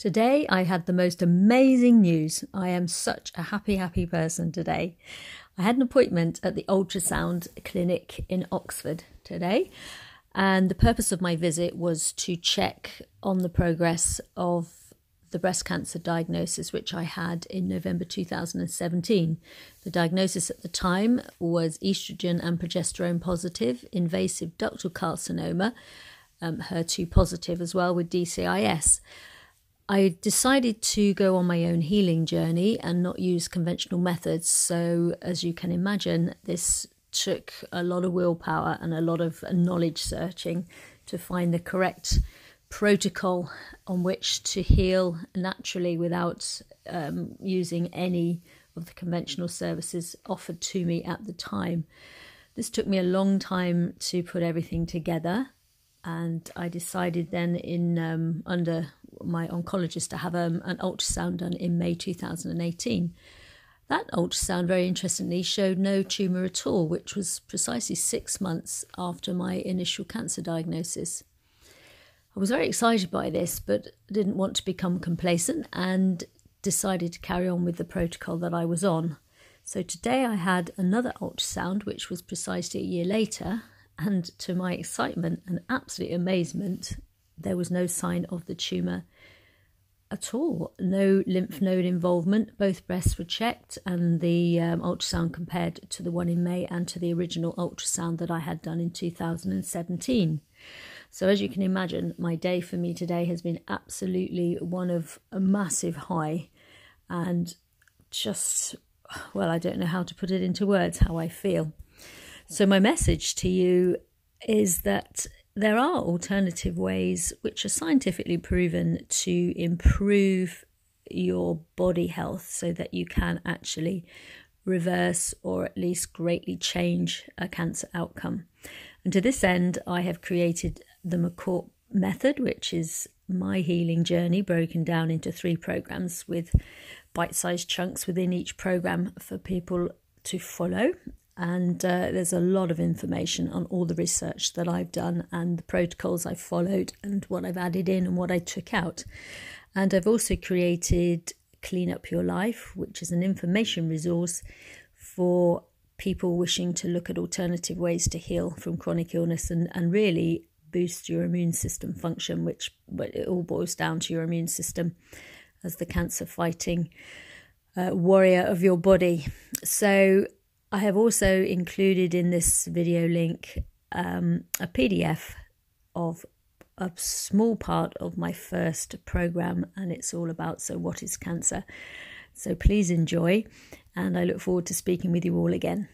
Today I had the most amazing news. I am such a happy, happy person today. I had an appointment at the ultrasound clinic in Oxford today, and the purpose of my visit was to check on the progress of the breast cancer diagnosis, which I had in November 2017. The diagnosis at the time was estrogen and progesterone positive, invasive ductal carcinoma, um, HER2 positive as well with DCIS. I decided to go on my own healing journey and not use conventional methods. So, as you can imagine, this took a lot of willpower and a lot of knowledge searching to find the correct protocol on which to heal naturally without um, using any of the conventional services offered to me at the time. This took me a long time to put everything together, and I decided then in um, under my oncologist to have um, an ultrasound done in May 2018. That ultrasound, very interestingly, showed no tumour at all, which was precisely six months after my initial cancer diagnosis. I was very excited by this, but didn't want to become complacent and decided to carry on with the protocol that I was on. So today I had another ultrasound, which was precisely a year later, and to my excitement and absolute amazement, there was no sign of the tumour at all. No lymph node involvement. Both breasts were checked, and the um, ultrasound compared to the one in May and to the original ultrasound that I had done in 2017. So, as you can imagine, my day for me today has been absolutely one of a massive high and just, well, I don't know how to put it into words how I feel. So, my message to you is that there are alternative ways which are scientifically proven to improve your body health so that you can actually reverse or at least greatly change a cancer outcome. And to this end, I have created the McCourt method, which is my healing journey broken down into three programs with bite sized chunks within each program for people to follow and uh, there's a lot of information on all the research that I've done and the protocols I've followed and what I've added in and what I took out. And I've also created Clean Up Your Life, which is an information resource for people wishing to look at alternative ways to heal from chronic illness and, and really boost your immune system function, which but it all boils down to your immune system as the cancer fighting uh, warrior of your body. So I have also included in this video link um, a PDF of a small part of my first program, and it's all about So, what is cancer? So, please enjoy, and I look forward to speaking with you all again.